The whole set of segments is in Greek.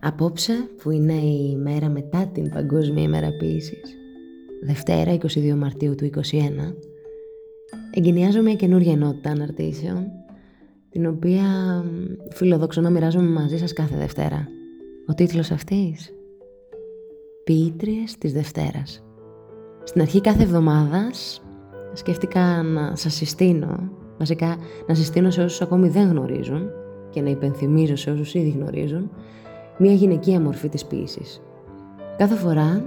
Απόψε, που είναι η μέρα μετά την Παγκόσμια ημέρα ποίησης, Δευτέρα 22 Μαρτίου του 2021, εγκαινιάζω μια καινούργια ενότητα αναρτήσεων, την οποία φιλοδοξώ να μοιράζομαι μαζί σας κάθε Δευτέρα. Ο τίτλος αυτής «Ποιήτριες της Δευτέρας». Στην αρχή κάθε εβδομάδας σκέφτηκα να σας συστήνω, βασικά να συστήνω σε όσους ακόμη δεν γνωρίζουν και να υπενθυμίζω σε όσους ήδη γνωρίζουν, μια γυναικεία μορφή της ποίησης. Κάθε φορά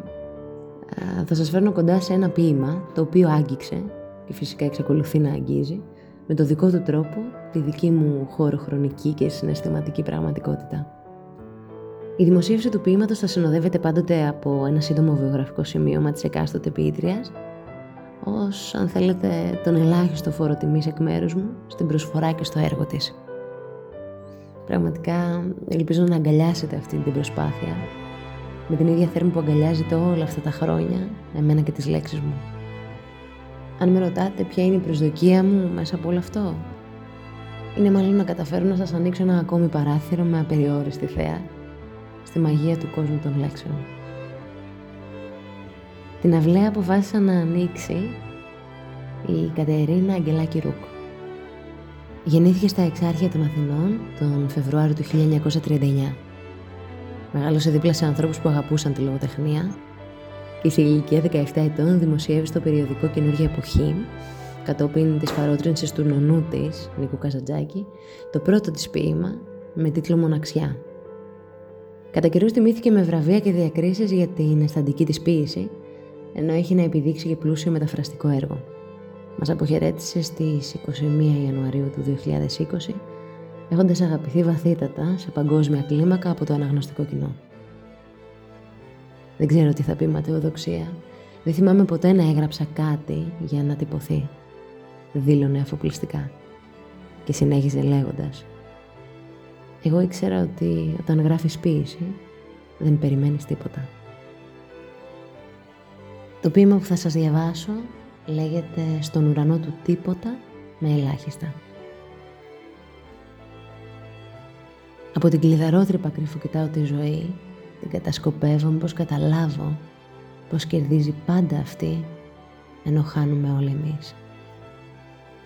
θα σας φέρνω κοντά σε ένα ποίημα το οποίο άγγιξε και φυσικά εξακολουθεί να αγγίζει με το δικό του τρόπο τη δική μου χωροχρονική και συναισθηματική πραγματικότητα. Η δημοσίευση του ποίηματος θα συνοδεύεται πάντοτε από ένα σύντομο βιογραφικό σημείωμα της εκάστοτε ποιήτριας ως, αν θέλετε, τον ελάχιστο φόρο τιμής εκ μέρους μου στην προσφορά και στο έργο της. Πραγματικά ελπίζω να αγκαλιάσετε αυτή την προσπάθεια με την ίδια θέρμη που αγκαλιάζετε όλα αυτά τα χρόνια εμένα και τις λέξεις μου. Αν με ρωτάτε ποια είναι η προσδοκία μου μέσα από όλο αυτό, είναι μάλλον να καταφέρω να σας ανοίξω ένα ακόμη παράθυρο με απεριόριστη θέα στη μαγεία του κόσμου των λέξεων. Την αυλαία αποφάσισα να ανοίξει η Κατερίνα Αγγελάκη Ρούκ. Γεννήθηκε στα εξάρχεια των Αθηνών τον Φεβρουάριο του 1939. Μεγάλωσε δίπλα σε ανθρώπους που αγαπούσαν τη λογοτεχνία και σε ηλικία 17 ετών δημοσιεύει στο περιοδικό Καινούργια Εποχή κατόπιν της παρότρινσης του νονού της, Νίκου Καζαντζάκη, το πρώτο της ποίημα με τίτλο «Μοναξιά». Κατά καιρούς τιμήθηκε με βραβεία και διακρίσεις για την αισθαντική της ποίηση, ενώ έχει να επιδείξει και πλούσιο μεταφραστικό έργο. Μας αποχαιρέτησε στις 21 Ιανουαρίου του 2020, έχοντας αγαπηθεί βαθύτατα σε παγκόσμια κλίμακα από το αναγνωστικό κοινό. Δεν ξέρω τι θα πει ματαιοδοξία. Δεν θυμάμαι ποτέ να έγραψα κάτι για να τυπωθεί. Δήλωνε αφοπλιστικά. Και συνέχιζε λέγοντας. Εγώ ήξερα ότι όταν γράφεις ποίηση δεν περιμένεις τίποτα. Το ποίημα που θα σας διαβάσω λέγεται «Στον ουρανό του τίποτα με ελάχιστα». Από την κλειδαρότρυπα κρύφω κοιτάω τη ζωή, την κατασκοπεύω πως καταλάβω πως κερδίζει πάντα αυτή ενώ χάνουμε όλοι εμείς.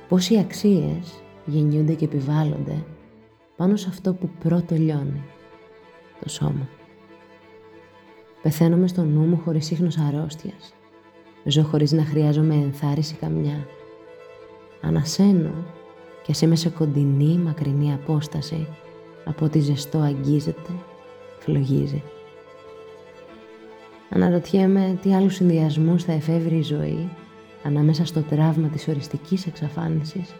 Πως οι αξίες γεννιούνται και επιβάλλονται πάνω σε αυτό που πρώτο λιώνει, το σώμα. Πεθαίνω στο νου μου χωρίς ίχνος αρρώστιας Ζω χωρίς να χρειάζομαι ενθάρρυνση καμιά. Ανασένω και ας είμαι σε κοντινή μακρινή απόσταση από ό,τι ζεστό αγγίζεται, φλογίζει. Αναρωτιέμαι τι άλλους συνδυασμούς θα εφεύρει η ζωή ανάμεσα στο τραύμα της οριστικής εξαφάνισης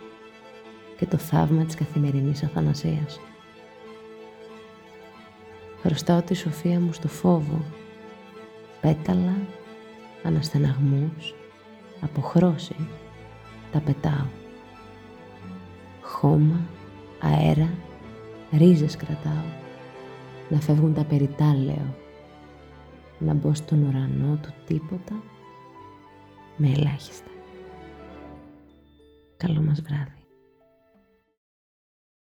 και το θαύμα της καθημερινής αθανασίας. Χρωστάω τη σοφία μου στο φόβο, πέταλα αναστεναγμούς, αποχρώσεις, τα πετάω. Χώμα, αέρα, ρίζες κρατάω, να φεύγουν τα περιτά λέω, να μπω στον ουρανό του τίποτα με ελάχιστα. Καλό μας βράδυ.